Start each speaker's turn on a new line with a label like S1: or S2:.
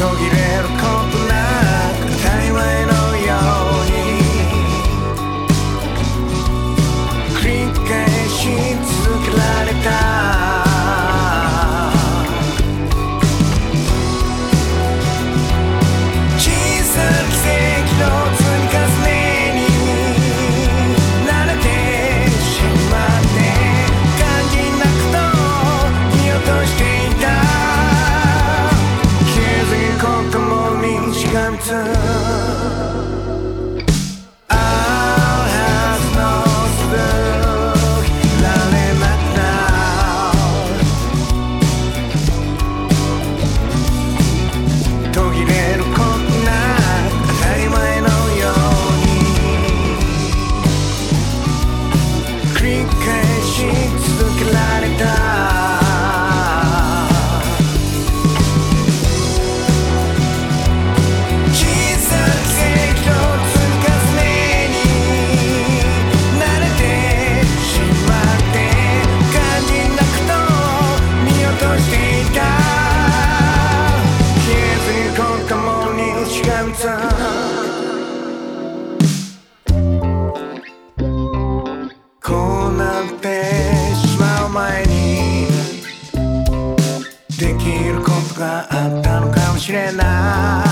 S1: 독일의 繰り返し続けられたってしまう前にできることがあったのかもしれない。